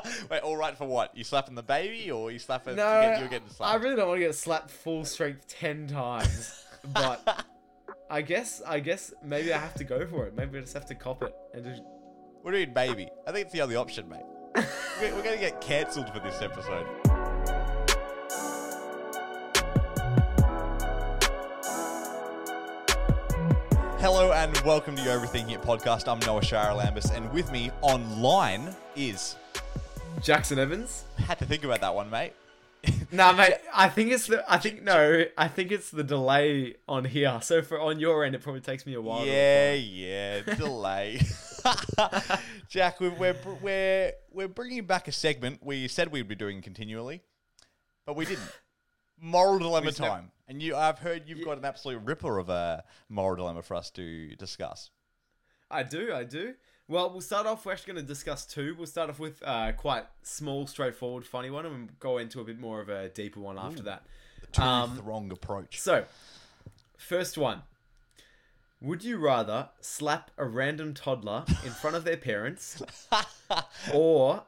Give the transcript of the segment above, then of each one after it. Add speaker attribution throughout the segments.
Speaker 1: Wait, all right for what? You slapping the baby or you slapping?
Speaker 2: No,
Speaker 1: you get, you're getting
Speaker 2: I really don't want to get slapped full strength ten times, but I guess I guess maybe I have to go for it. Maybe I just have to cop it and just.
Speaker 1: We're doing baby. I think it's the only option, mate. we're, we're gonna get cancelled for this episode. Hello and welcome to your Everything Hit podcast. I'm Noah Lambus, and with me online is.
Speaker 2: Jackson Evans.
Speaker 1: I Had to think about that one, mate.
Speaker 2: Nah, mate. I think it's the. I think no. I think it's the delay on here. So for on your end, it probably takes me a while.
Speaker 1: Yeah, yeah, delay. Jack, we're, we're we're we're bringing back a segment we said we'd be doing continually, but we didn't. Moral dilemma time, and you. I've heard you've got an absolute ripper of a moral dilemma for us to discuss.
Speaker 2: I do. I do. Well, we'll start off. We're actually going to discuss two. We'll start off with uh, quite small, straightforward, funny one, and we'll go into a bit more of a deeper one after that.
Speaker 1: Two
Speaker 2: Um,
Speaker 1: the wrong approach.
Speaker 2: So, first one. Would you rather slap a random toddler in front of their parents or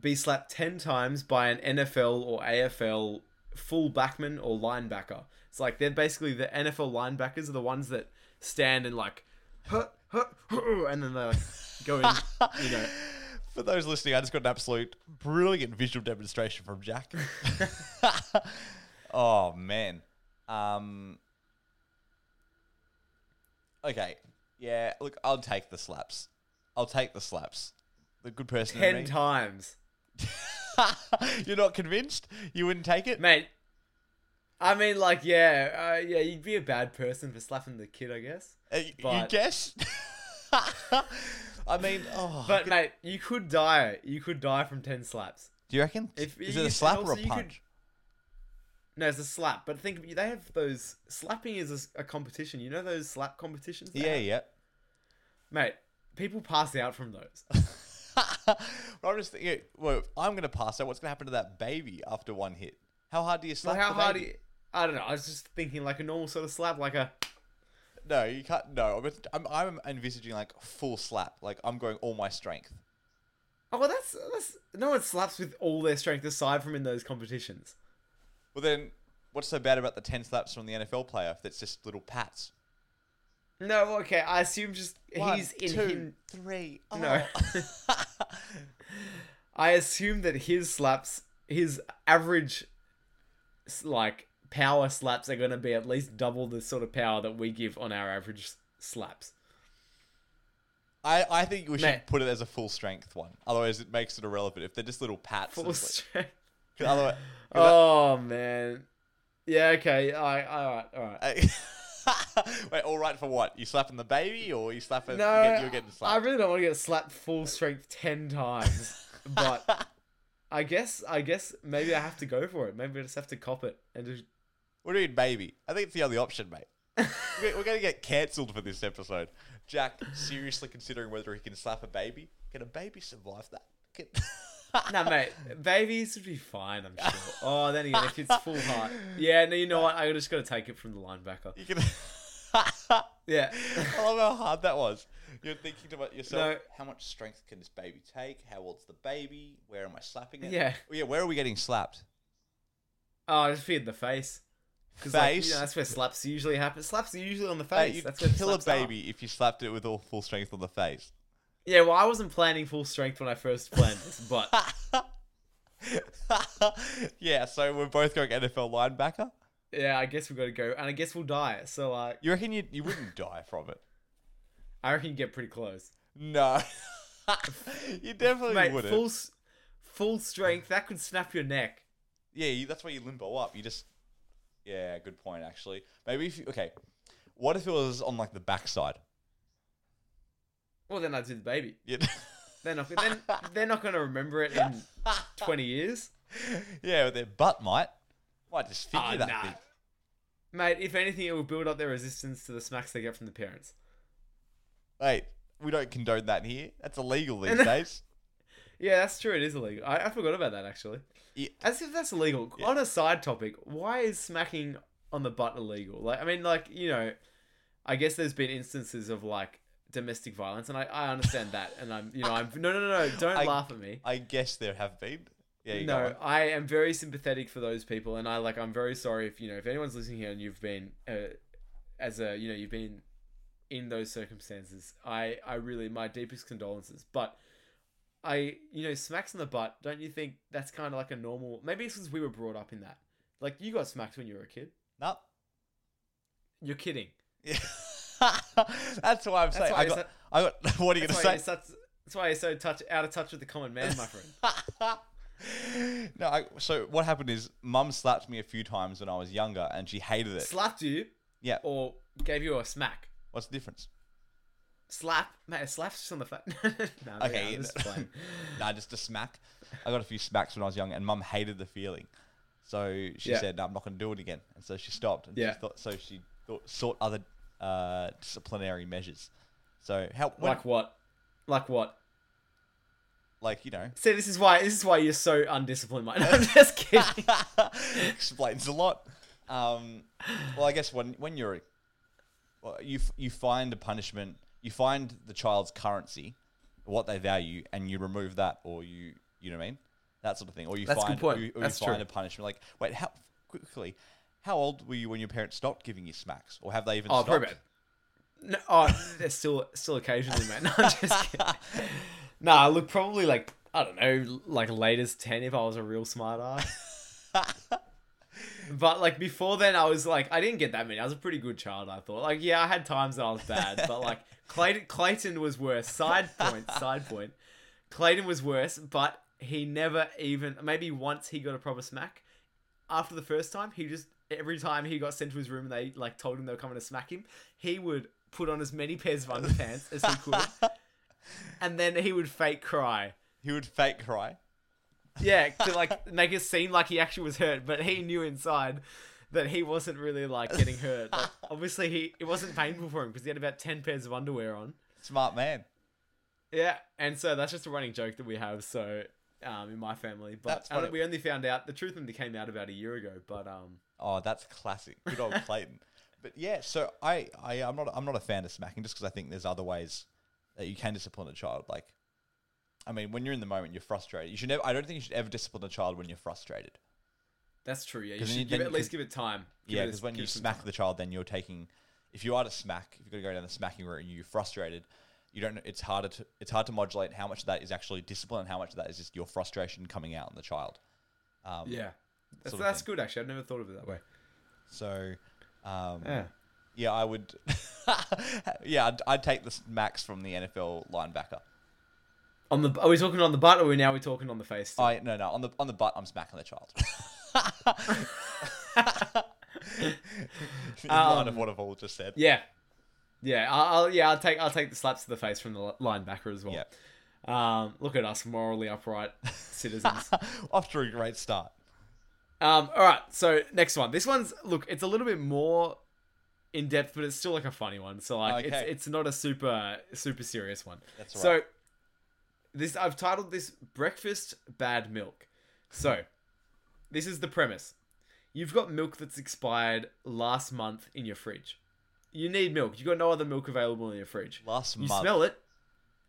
Speaker 2: be slapped 10 times by an NFL or AFL full backman or linebacker? It's like they're basically the NFL linebackers are the ones that stand and like, huh, and then they like go in, you know.
Speaker 1: For those listening, I just got an absolute brilliant visual demonstration from Jack. oh man. Um Okay. Yeah, look, I'll take the slaps. I'll take the slaps. The good person in
Speaker 2: 10
Speaker 1: me.
Speaker 2: times.
Speaker 1: You're not convinced? You wouldn't take it?
Speaker 2: Mate, I mean, like, yeah, uh, yeah, you'd be a bad person for slapping the kid, I guess.
Speaker 1: Uh, y- you guess? I mean, oh.
Speaker 2: But mate, you could die. You could die from ten slaps.
Speaker 1: do you reckon?
Speaker 2: If
Speaker 1: Is it a slap or a
Speaker 2: also you could-
Speaker 1: punch?
Speaker 2: No, it's a slap. But think of they have those slapping is a competition. You know those slap competitions?
Speaker 1: Yeah,
Speaker 2: have?
Speaker 1: yeah.
Speaker 2: Mate, people pass out from those.
Speaker 1: but I'm just thinking, well, I'm going to pass out. What's going to happen to that baby after one hit? How hard do you slap
Speaker 2: Like how
Speaker 1: the
Speaker 2: hard? do you- I don't know. I was just thinking like a normal sort of slap, like a.
Speaker 1: No, you can't. No, I'm, I'm envisaging like full slap. Like I'm going all my strength.
Speaker 2: Oh, well, that's that's no one slaps with all their strength aside from in those competitions.
Speaker 1: Well, then, what's so bad about the ten slaps from the NFL player if that's just little pats?
Speaker 2: No, okay. I assume just
Speaker 1: One,
Speaker 2: he's in
Speaker 1: two,
Speaker 2: him.
Speaker 1: three.
Speaker 2: No.
Speaker 1: oh.
Speaker 2: I assume that his slaps, his average, like power slaps, are going to be at least double the sort of power that we give on our average slaps.
Speaker 1: I, I think we should
Speaker 2: Mate.
Speaker 1: put it as a full strength one. Otherwise, it makes it irrelevant. If they're just little pats,
Speaker 2: Full
Speaker 1: like-
Speaker 2: strength.
Speaker 1: otherwise, 'cause that-
Speaker 2: Oh man. Yeah. Okay. I. All right. All right.
Speaker 1: Wait, all right for what? You slapping the baby or you slapping?
Speaker 2: No,
Speaker 1: you get, you're getting slapped.
Speaker 2: I really don't want to get slapped full strength ten times, but I guess I guess maybe I have to go for it. Maybe I just have to cop it and just.
Speaker 1: We're doing baby. I think it's the only option, mate. We're going to get cancelled for this episode. Jack, seriously considering whether he can slap a baby. Can a baby survive that? Can...
Speaker 2: No, mate, babies would be fine, I'm sure. Oh, then again, if it's full heart. Yeah, no, you know what? I just got to take it from the linebacker.
Speaker 1: You can.
Speaker 2: Yeah.
Speaker 1: I love how hard that was. You're thinking about yourself.
Speaker 2: No.
Speaker 1: How much strength can this baby take? How old's the baby? Where am I slapping it?
Speaker 2: Yeah.
Speaker 1: Oh, yeah. Where are we getting slapped?
Speaker 2: Oh, I just feared the face. 'Cause, like, you know, that's where slaps usually happen. Slaps are usually on the face.
Speaker 1: you'd
Speaker 2: that's where
Speaker 1: kill a
Speaker 2: slaps are.
Speaker 1: baby if you slapped it with all full strength on the face.
Speaker 2: Yeah, well, I wasn't planning full strength when I first planned this, but
Speaker 1: yeah, so we're both going NFL linebacker.
Speaker 2: yeah, I guess we've got to go, and I guess we'll die. So, uh,
Speaker 1: You reckon you you wouldn't die from it?
Speaker 2: I reckon you get pretty close.
Speaker 1: No, you definitely
Speaker 2: Mate,
Speaker 1: wouldn't.
Speaker 2: full full strength that could snap your neck.
Speaker 1: yeah, you, that's why you limbo up. You just yeah, good point actually. Maybe if you okay, what if it was on like the backside?
Speaker 2: Well, then I'd do the baby.
Speaker 1: Yeah,
Speaker 2: They're not. Then they're not going to remember it in twenty years.
Speaker 1: yeah, their butt might might just figure
Speaker 2: Ah,
Speaker 1: that
Speaker 2: nah.
Speaker 1: thing.
Speaker 2: Mate, if anything, it will build up their resistance to the smacks they get from the parents.
Speaker 1: Wait, we don't condone that here. That's illegal these days.
Speaker 2: Yeah, that's true. It is illegal. I, I forgot about that actually.
Speaker 1: Yeah.
Speaker 2: As if that's illegal.
Speaker 1: Yeah.
Speaker 2: On a side topic, why is smacking on the butt illegal? Like, I mean, like you know, I guess there's been instances of like domestic violence, and I, I understand that, and I'm you know I'm no no no no don't
Speaker 1: I-
Speaker 2: laugh at me.
Speaker 1: I guess there have been. Yeah, you
Speaker 2: no, I am very sympathetic for those people, and I like. I'm very sorry if you know if anyone's listening here and you've been uh, as a you know you've been in those circumstances. I I really my deepest condolences, but I you know smacks in the butt. Don't you think that's kind of like a normal? Maybe it's because we were brought up in that. Like you got smacked when you were a kid.
Speaker 1: on.
Speaker 2: You're kidding.
Speaker 1: No. That's why I'm
Speaker 2: That's
Speaker 1: saying.
Speaker 2: why
Speaker 1: I got.
Speaker 2: so-
Speaker 1: I got. What are you gonna say?
Speaker 2: such, that's why you're so touch out of touch with the common man, my friend.
Speaker 1: no, I, so what happened is mum slapped me a few times when I was younger and she hated it.
Speaker 2: Slapped you
Speaker 1: yeah.
Speaker 2: or gave you a smack.
Speaker 1: What's the difference?
Speaker 2: Slap, mate. A slap's just on the face. no,
Speaker 1: Okay,
Speaker 2: yeah, just playing.
Speaker 1: nah, just a smack. I got a few smacks when I was young and mum hated the feeling. So she
Speaker 2: Yeah.
Speaker 1: said, no, I'm not going to do it again. And so she stopped. And
Speaker 2: Yeah.
Speaker 1: she thought, so she thought, sought other uh, disciplinary measures. So help. when,
Speaker 2: Like what? Like what?
Speaker 1: like, you know,
Speaker 2: See, this is why this is why you're so undisciplined, mate. No, I'm just kidding.
Speaker 1: explains a lot. Um, well, I guess when when you're, well, you you find a punishment, you find the child's currency, what they value, and you remove that, or you you know what I mean, that sort of thing, or you
Speaker 2: That's
Speaker 1: find or you, or you find a punishment. Like, wait, how quickly? How old were you when your parents stopped giving you smacks, or have they even?
Speaker 2: oh,
Speaker 1: stopped?
Speaker 2: probably. No, oh, there's still still occasionally, man. No, I'm just kidding. Nah, look, probably like I don't know, like latest ten if I was a real smart ass. But like before then, I was like, I didn't get that many. I was a pretty good child. I thought, like, yeah, I had times that I was bad, but like Clayton, Clayton was worse. Side point, side point. Clayton was worse, but he never even maybe once he got a proper smack. After the first time, he just every time he got sent to his room and they like told him they were coming to smack him, he would put on as many pairs of underpants as he could, and then he would fake cry.
Speaker 1: He would fake cry.
Speaker 2: Yeah, to like make it seem like he actually was hurt, but he knew inside that he wasn't really like getting hurt. Like, obviously, he it wasn't painful for him because he had about ten pairs of underwear on.
Speaker 1: Smart man.
Speaker 2: Yeah, and so that's just a running joke that we have. So um, in my family, but
Speaker 1: funny.
Speaker 2: we only found out the truth only came out about a year ago. But um,
Speaker 1: Oh, that's classic. Good old Clayton. But yeah, so I, I I'm not I'm not a fan of smacking just because I think there's other ways that you can discipline a child. Like, I mean, when you're in the moment, you're frustrated. You should never. I don't think you should ever discipline a child when you're frustrated.
Speaker 2: that's true. Yeah, you
Speaker 1: then
Speaker 2: should
Speaker 1: you-
Speaker 2: give it, at least give it time. Give
Speaker 1: yeah, because when you smack
Speaker 2: time.
Speaker 1: the child, then you're taking. If you are to smack, if you're going to go down the smacking route and you're frustrated, you don't. It's harder to it's hard to modulate how much of that is actually discipline and how much of that is just your frustration coming out on the child. Um,
Speaker 2: yeah, that's, that's good. Actually, I've never thought of it that way.
Speaker 1: So, um,
Speaker 2: Yeah.
Speaker 1: Yeah, I would. yeah, I'd, I'd take the smacks from the NFL linebacker.
Speaker 2: On the are we talking on the butt or are we now we talking on the face?
Speaker 1: I no no on the on the butt. I'm smacking the child. In line of
Speaker 2: Um,
Speaker 1: what I've all just said.
Speaker 2: Yeah, yeah, I'll, yeah I'll take I'll take the slaps to the face from the linebacker as well.
Speaker 1: Yeah.
Speaker 2: Um, look at us, morally upright citizens.
Speaker 1: Off to a great start.
Speaker 2: um, all right, so next one. This one's look, it's a little bit more in depth, but it's still like a funny one. So like,
Speaker 1: Okay.
Speaker 2: it's it's not a super super serious one.
Speaker 1: That's all
Speaker 2: So
Speaker 1: right.
Speaker 2: This I've titled this "Breakfast Bad Milk." So this is the premise: you've got milk that's expired last month in your fridge. You need milk. You've got no other milk available in your fridge.
Speaker 1: Last
Speaker 2: You
Speaker 1: month.
Speaker 2: You smell it.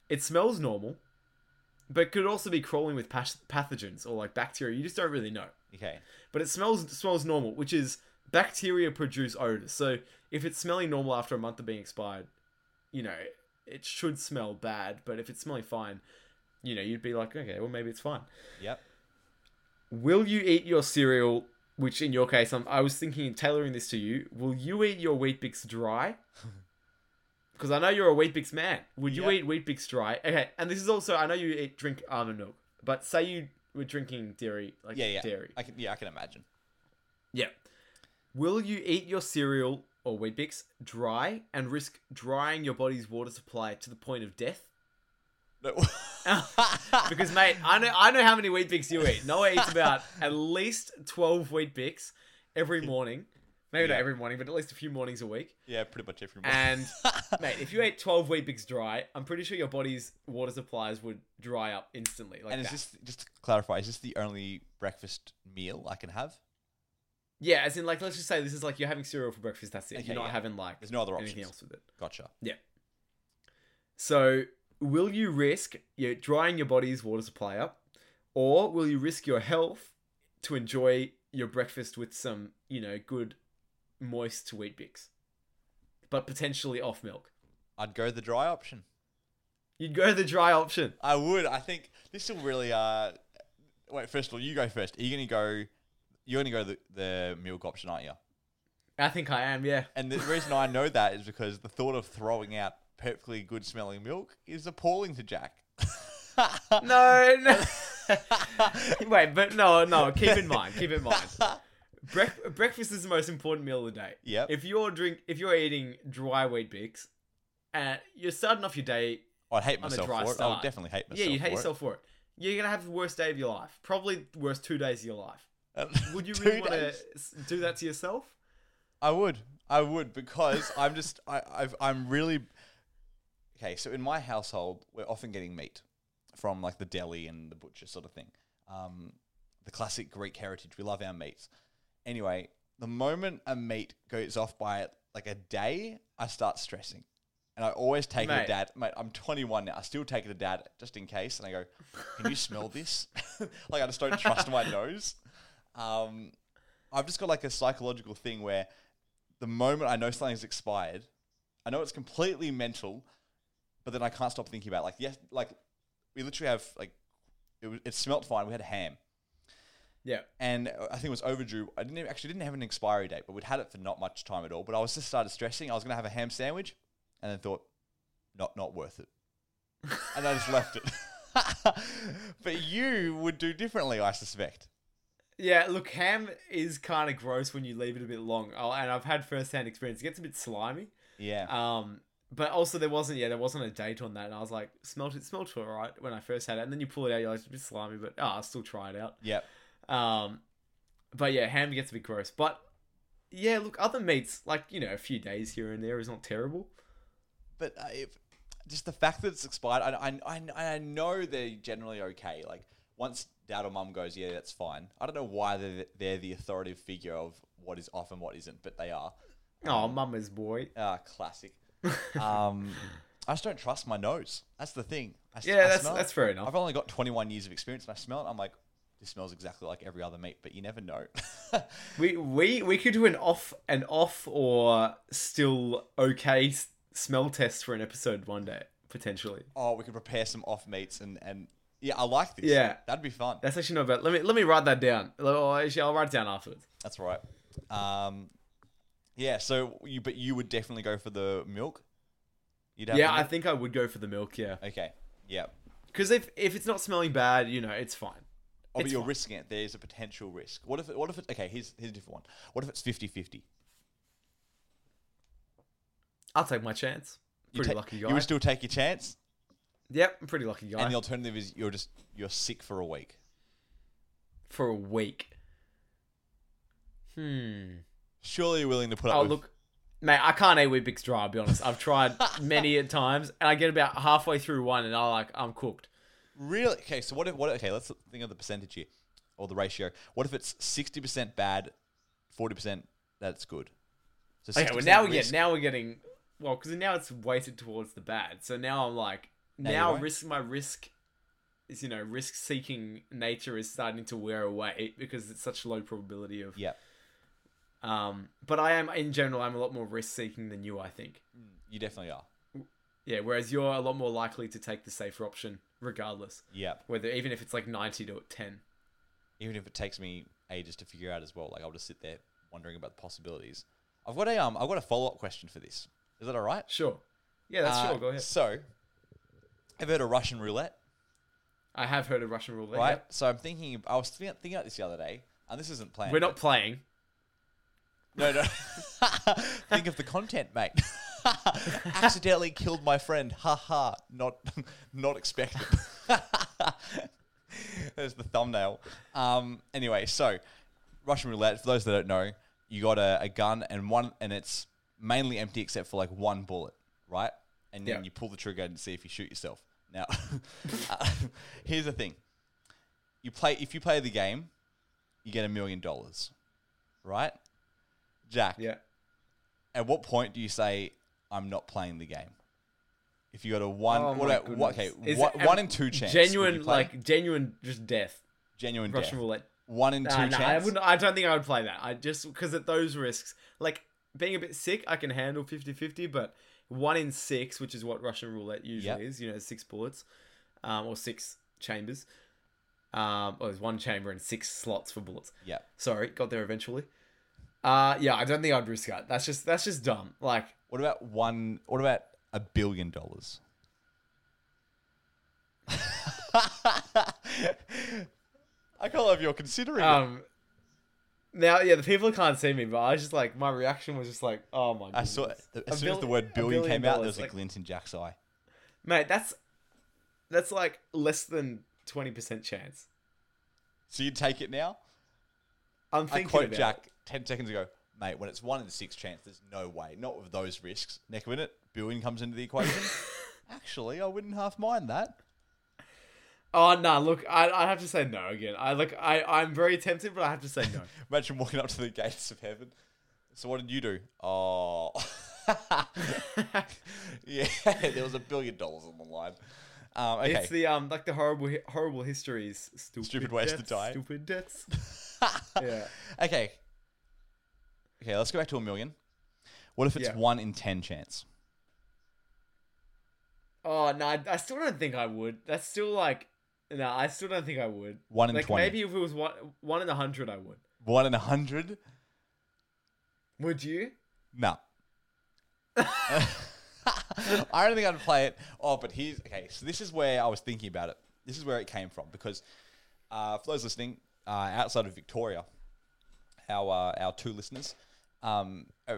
Speaker 2: It smells normal, but could also be crawling with pathogens or like bacteria. You just don't really know.
Speaker 1: Okay.
Speaker 2: But it smells smells normal, which is bacteria produce odors. So if it's smelling normal after a month of being expired, you know it should smell bad. But if it's smelling fine, you know you'd be like, okay, well maybe it's fine.
Speaker 1: Yep.
Speaker 2: Will you eat your cereal? Which in your case, I'm, I was thinking tailoring this to you. Will you eat your Weet-Bix dry? Because I know you're a Weet-Bix man. Would you
Speaker 1: Yep.
Speaker 2: eat Weet-Bix dry? Okay, and this is also I know you eat drink almond milk, but say you were drinking dairy, like
Speaker 1: Yeah, yeah.
Speaker 2: dairy.
Speaker 1: I can. Yeah, I can imagine.
Speaker 2: Yeah. Will you eat your cereal or Weet-Bix dry and risk drying your body's water supply to the point of death?
Speaker 1: No.
Speaker 2: because mate, I know I know how many Weet-Bix you eat. Noah eats about at least twelve Weet-Bix every morning. Maybe
Speaker 1: Yeah.
Speaker 2: not every morning, but at least a few mornings a week.
Speaker 1: yeah, pretty much every morning.
Speaker 2: And mate, if you ate twelve Weet-Bix dry, I'm pretty sure your body's water supplies would dry up instantly. Like
Speaker 1: and is
Speaker 2: that.
Speaker 1: this just to clarify? Is this the only breakfast meal I can have?
Speaker 2: yeah, as in like let's just say this is like you're having cereal for breakfast. That's it.
Speaker 1: Okay,
Speaker 2: you're not
Speaker 1: yeah.
Speaker 2: having like
Speaker 1: There's no other
Speaker 2: anything
Speaker 1: options.
Speaker 2: else with it.
Speaker 1: Gotcha. Yeah.
Speaker 2: So, will you risk you drying your body's water supply up, or will you risk your health to enjoy your breakfast with some, you know, good moist Weet-Bix, but potentially off milk?
Speaker 1: I'd go the dry option.
Speaker 2: You'd go the dry option.
Speaker 1: I would. I think this will really. Uh, wait. First of all, you go first. Are you gonna go? You're gonna go the, the milk option, aren't you?
Speaker 2: I think I am. Yeah.
Speaker 1: And the reason I know that is because the thought of throwing out perfectly good smelling milk is appalling to Jack.
Speaker 2: No, no. Wait, but no, no. Keep in mind. Keep in mind. Breakfast is the most important meal of the day.
Speaker 1: Yep.
Speaker 2: If you're drink, if you're eating dry Weet-Bix, and you're starting off your day,
Speaker 1: I'd hate myself for it. I would definitely hate myself.
Speaker 2: yeah, you hate
Speaker 1: for it.
Speaker 2: yourself for it. You're gonna have the worst day of your life. Probably the worst two days of your life. Uh, would you really want to do that to yourself?
Speaker 1: I would. I would because I'm just I I've, I'm really okay. So in my household, we're often getting meat from like the deli and the butcher sort of thing. Um, the classic Greek heritage. We love our meats. Anyway, the moment a meat goes off by like a day, I start stressing. And I always take it to dad. Mate, I'm 21 now. I still take it to dad just in case. And I go, "Can you smell this?" like I just don't trust my nose. Um, I've just got like a psychological thing where the moment I know something's expired, I know it's completely mental, but then I can't stop thinking about it. like yes, like we literally have like it, was, it smelt fine. We had ham,
Speaker 2: Yeah.
Speaker 1: and I think it was overdue. I didn't even- actually didn't have an expiry date, but we'd had it for not much time at all. But I was just started stressing. I was gonna have a ham sandwich, and then thought, not not worth it, and I just left it. but you would do differently, I suspect.
Speaker 2: Yeah, look, ham is kind of gross when you leave it a bit long. Oh, and I've had first-hand experience. It gets a bit slimy.
Speaker 1: Yeah.
Speaker 2: Um, but also there wasn't yeah there wasn't a date on that, and I was like smelt it smelt all right when I first had it, and then you pull it out, you're like it's a bit slimy, but oh, I'll still try it out.
Speaker 1: yep.
Speaker 2: Um, but yeah, ham gets a bit gross. But yeah, look, other meats like you know a few days here and there is not terrible.
Speaker 1: But uh, if, just the fact that it's expired, I, I, I, I know they're generally okay. Like once dad or mum goes, yeah, that's fine. I don't know why they're, they're the authoritative figure of what is off and what isn't, but they are.
Speaker 2: Oh, mama's boy.
Speaker 1: Ah, classic. um, I just don't trust my nose. That's the thing. I,
Speaker 2: Yeah,
Speaker 1: I
Speaker 2: that's
Speaker 1: smell
Speaker 2: that's fair enough.
Speaker 1: I've only got 21 years of experience, and I smell it. I'm like, this smells exactly like every other meat, but you never know.
Speaker 2: We we we could do an off an off or still okay s- smell test for an episode one day potentially.
Speaker 1: oh, we could prepare some off meats, and and yeah, I like this.
Speaker 2: Yeah.
Speaker 1: that'd be fun.
Speaker 2: That's actually not bad. Let me let me write that down. Oh, I'll write it down afterwards.
Speaker 1: That's right. Um, yeah. So you, but you would definitely go for the milk. You'd have
Speaker 2: Yeah, I think I would go for the milk. Yeah,
Speaker 1: Okay. Yeah.
Speaker 2: because if if it's not smelling bad, you know, it's fine.
Speaker 1: Oh, but
Speaker 2: It's
Speaker 1: you're
Speaker 2: fine.
Speaker 1: risking it. There's a potential risk. What if? It, what if it? Okay. Here's here's a different one. What if it's 50-50?
Speaker 2: I'll take my chance.
Speaker 1: You
Speaker 2: Pretty
Speaker 1: ta-
Speaker 2: lucky guy.
Speaker 1: You would still take your chance,
Speaker 2: Yep, I'm pretty lucky guy.
Speaker 1: and the alternative is you're just you're sick for a week.
Speaker 2: for a week. Hmm.
Speaker 1: Surely you're willing to put up.
Speaker 2: Oh
Speaker 1: with,
Speaker 2: look, mate, I can't eat Weet-Bix dry. I'll be honest. I've tried many at times, and I get about halfway through one, and I like I'm cooked.
Speaker 1: Really? Okay. So what if? What? Okay. Let's think of the percentage here, or the ratio. What if it's sixty percent bad, forty percent that's good? So
Speaker 2: Okay, well
Speaker 1: 60%
Speaker 2: now we get now we're getting well because now it's weighted towards the bad. So now I'm like
Speaker 1: Now
Speaker 2: now risk my risk is you know risk seeking nature is starting to wear away because it's such low probability of
Speaker 1: Yeah.
Speaker 2: Um. But I am in general I'm a lot more risk seeking than you. I think.
Speaker 1: You definitely are.
Speaker 2: Yeah, whereas you're a lot more likely to take the safer option regardless,
Speaker 1: Yeah.
Speaker 2: whether even if it's like ninety to ten.
Speaker 1: even if it takes me ages to figure out as well. Like I'll just sit there wondering about the possibilities. I've got a um, I've got a follow up question for this. Is that all right?
Speaker 2: Sure. Yeah, that's
Speaker 1: Uh,
Speaker 2: sure. Go ahead.
Speaker 1: So, I've heard of Russian roulette?
Speaker 2: I have heard of Russian roulette.
Speaker 1: Right.
Speaker 2: yep.
Speaker 1: So I'm thinking. I was thinking, thinking about this the other day, and this isn't planned.
Speaker 2: We're not playing.
Speaker 1: No, no. Think of the content, mate. Accidentally killed my friend. Ha ha. Not, not expected. There's the thumbnail. Um. Anyway, so Russian roulette. For those that don't know, you got a, a gun and one, and it's mainly empty except for like one bullet, right? And then
Speaker 2: Yeah.
Speaker 1: you pull the trigger and see if you shoot yourself. Now, uh, here's the thing: you play if you play the game, you get a million dollars, right? Jack,
Speaker 2: Yeah.
Speaker 1: at what point do you say I'm not playing the game? If you got a one,
Speaker 2: Oh
Speaker 1: what about what, okay, what, one in two chance?
Speaker 2: Genuine, like genuine, just death.
Speaker 1: genuine
Speaker 2: Russian
Speaker 1: death.
Speaker 2: roulette.
Speaker 1: One in two
Speaker 2: Nah, nah, I wouldn't. I don't think I would play that. I just because at those risks, like being a bit sick, I can handle 50-50, but one in six, which is what Russian roulette usually
Speaker 1: Yep.
Speaker 2: is, you know, six bullets, um, or six chambers. Um, or there's one chamber and six slots for bullets.
Speaker 1: Yeah.
Speaker 2: Sorry, got there eventually. Uh, yeah, I don't think I'd risk that. That's just that's just dumb. Like,
Speaker 1: What about one? What about a billion dollars? I can't believe you're considering it.
Speaker 2: um, now yeah, the people can't see me, but I was just like, my reaction was just like, oh my. God.
Speaker 1: I saw
Speaker 2: goodness.
Speaker 1: as
Speaker 2: A
Speaker 1: soon as the word billion
Speaker 2: billion
Speaker 1: came out, there was a glint in Jack's eye.
Speaker 2: Mate, that's that's like less than twenty percent chance.
Speaker 1: So you'd take it now?
Speaker 2: I'm
Speaker 1: I
Speaker 2: thinking
Speaker 1: quote
Speaker 2: about
Speaker 1: Jack
Speaker 2: it.
Speaker 1: Ten seconds ago, mate. When it's one in six chance, there's no way. Not with those risks. Next minute, billion comes into the equation. Actually, I wouldn't half mind that.
Speaker 2: Oh no! Look, I I have to say no again. I look, I I'm very tempted, but I have to say no.
Speaker 1: Imagine walking up to the gates of heaven. So what did you do? Oh, yeah, there was a billion dollars on the line. Um, okay,
Speaker 2: It's the um like the horrible horrible histories. Stupid,
Speaker 1: Stupid ways to die.
Speaker 2: Stupid deaths. yeah.
Speaker 1: okay, okay. Let's go back to a million. What if it's
Speaker 2: Yeah.
Speaker 1: one in ten chance?
Speaker 2: Oh no! I, I still don't think I would. That's still like no. I still don't think I would.
Speaker 1: One in
Speaker 2: Like
Speaker 1: 20.
Speaker 2: maybe if it was one one in a hundred, I would.
Speaker 1: One in a hundred?
Speaker 2: Would you?
Speaker 1: No. I don't think I'd play it. Oh, but here's okay. So this is where I was thinking about it. This is where it came from because uh, for those listening uh, outside of Victoria, our uh, our two listeners, um,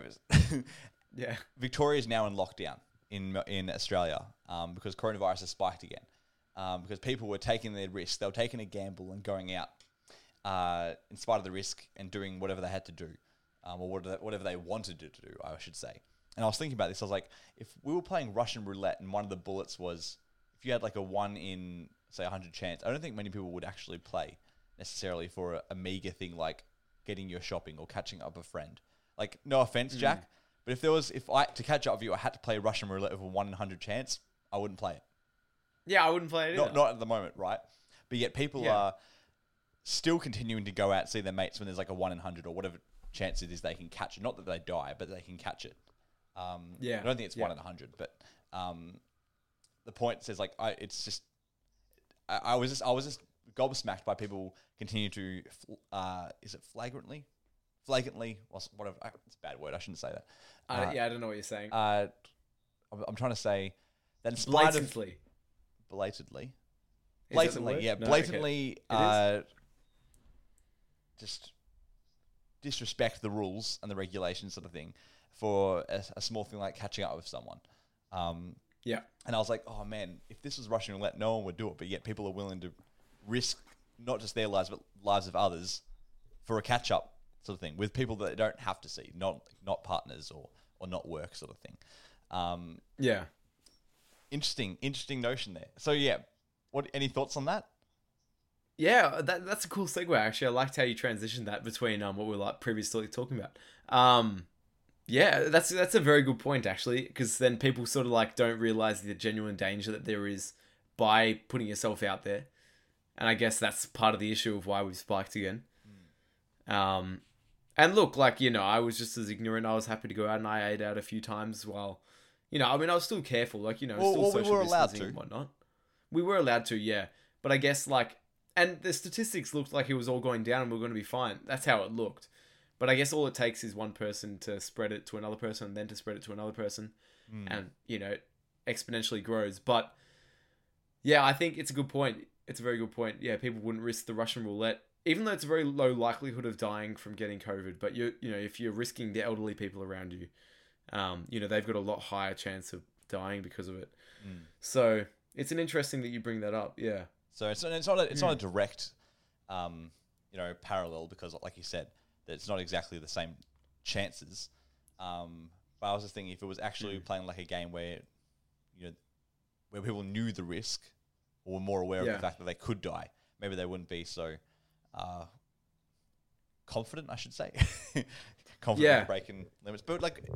Speaker 2: Yeah.
Speaker 1: Victoria is now in lockdown in in Australia um, because coronavirus has spiked again. Um, because people were taking their risk, they were taking a gamble and going out uh, in spite of the risk and doing whatever they had to do, um, or whatever whatever they wanted to do, I should say. And I was thinking about this. I was like, if we were playing Russian roulette and one of the bullets was, if you had like a one in say hundred chance, I don't think many people would actually play necessarily for a, a meager thing like getting your shopping or catching up a friend. Like, no offense, Jack, but if there was, if I to catch up with you, I had to play Russian roulette with a one in hundred chance, I wouldn't play it.
Speaker 2: Yeah, I wouldn't play it.
Speaker 1: Not
Speaker 2: either.
Speaker 1: not at the moment, right? But yet people
Speaker 2: Yeah.
Speaker 1: are still continuing to go out and see their mates when there's like a one in hundred or whatever chance it is they can catch it. Not that they die, but they can catch it. Um,
Speaker 2: Yeah,
Speaker 1: I don't think it's one in a hundred, but um, the point says like I, it's just I, I was just I was just gobsmacked by people continue to uh, is it flagrantly, flagrantly, whatever. It's a bad word. I shouldn't say that.
Speaker 2: I,
Speaker 1: Uh,
Speaker 2: yeah, I don't know what you're saying.
Speaker 1: Uh, I'm, I'm trying to say that in spite of
Speaker 2: Blatantly.
Speaker 1: blatantly,
Speaker 2: Is that the
Speaker 1: blatantly, yeah,
Speaker 2: No,
Speaker 1: blatantly,
Speaker 2: is?
Speaker 1: uh, just disrespect the rules and the regulations, sort of thing, for a, a small thing like catching up with someone. Um,
Speaker 2: Yeah.
Speaker 1: and I was like, oh man, if this was Russian roulette, no one would do it. But yet people are willing to risk not just their lives, but lives of others for a catch up sort of thing with people that they don't have to see, not not partners or or not work sort of thing. Um,
Speaker 2: Yeah.
Speaker 1: interesting, interesting notion there. So yeah, what any thoughts on that?
Speaker 2: Yeah, that, that's a cool segue. Actually, I liked how you transitioned that between um, what we were like previously talking about. Um, yeah, that's that's a very good point actually, because then people sort of like don't realize the genuine danger that there is by putting yourself out there, and I guess that's part of the issue of why we've spiked again. Um, and look, like you know, I was just as ignorant. I was happy to go out and I ate out a few times while, you know, I mean, I was still careful, like you know,
Speaker 1: Well,
Speaker 2: still
Speaker 1: well, we
Speaker 2: social
Speaker 1: were allowed
Speaker 2: distancing
Speaker 1: to.
Speaker 2: and whatnot. We were allowed to, yeah. But I guess like, and the statistics looked like it was all going down and we are going to be fine. That's how it looked. But I guess all it takes is one person to spread it to another person, and then to spread it to another person, and you know, exponentially grows. But yeah, I think it's a good point. It's a very good point. Yeah, people wouldn't risk the Russian roulette, even though it's a very low likelihood of dying from getting COVID. But you, you know, if you're risking the elderly people around you, um, you know, they've got a lot higher chance of dying because of it.
Speaker 1: Mm.
Speaker 2: So it's an interesting that you bring that up. Yeah.
Speaker 1: So it's, it's not a, it's not a direct, um, you know, parallel because, like you said, that it's not exactly the same chances. Um, but I was just thinking if it was actually playing like a game where, you know, where people knew the risk or were more aware of the fact that they could die, maybe they wouldn't be so uh, confident. I should say, confident
Speaker 2: Yeah.
Speaker 1: in breaking limits. But like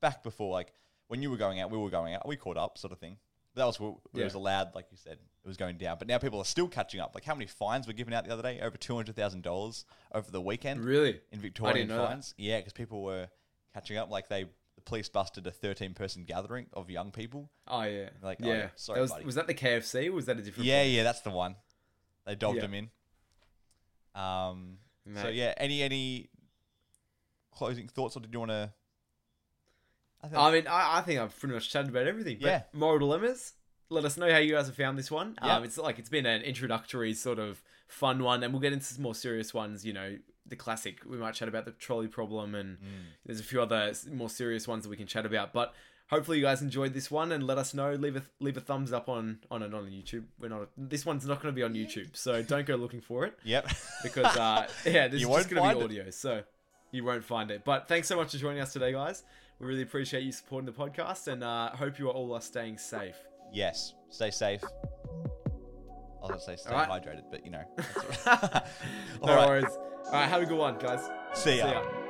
Speaker 1: back before, like when you were going out, we were going out, we caught up, sort of thing. That was what it was allowed, like you said, it was going down. But now people are still catching up. Like how many fines were given out the other day? Over two hundred thousand dollars over the weekend
Speaker 2: Really?
Speaker 1: in Victorian
Speaker 2: know that.
Speaker 1: fines. Yeah, because people were catching up. Like they, the police busted a thirteen-person gathering of young people.
Speaker 2: Oh yeah.
Speaker 1: Like, oh,
Speaker 2: yeah.
Speaker 1: yeah, sorry,
Speaker 2: That was,
Speaker 1: buddy.
Speaker 2: was that the KFC? or Was that a different?
Speaker 1: Yeah,
Speaker 2: place?
Speaker 1: yeah, that's the one. They dogged
Speaker 2: Yeah.
Speaker 1: him in. Um. So yeah, any any closing thoughts, or did you want to? I think,
Speaker 2: I mean, I, I think I've pretty much chatted about everything. But
Speaker 1: Yeah.
Speaker 2: Moral dilemmas. Let us know how you guys have found this one. Um, it's like it's been an introductory sort of fun one, and we'll get into some more serious ones. You know, the classic. We might chat about the trolley problem, and
Speaker 1: Mm.
Speaker 2: there's a few other more serious ones that we can chat about. But hopefully, you guys enjoyed this one, and let us know. Leave a leave a thumbs up on on it on YouTube. We're not. This one's not going to be on YouTube, so don't go looking for it
Speaker 1: Yep.
Speaker 2: because uh, yeah, this
Speaker 1: You
Speaker 2: is just going to
Speaker 1: find
Speaker 2: be
Speaker 1: it.
Speaker 2: audio, so you won't find it. But thanks so much for joining us today, guys. We really appreciate you supporting the podcast, and uh, hope you are all are staying safe.
Speaker 1: yes. Stay safe. I was gonna say stay
Speaker 2: right.
Speaker 1: hydrated, but you know. that's all right.
Speaker 2: no
Speaker 1: right.
Speaker 2: worries. All right, have a good one, guys.
Speaker 1: See ya.
Speaker 2: See ya.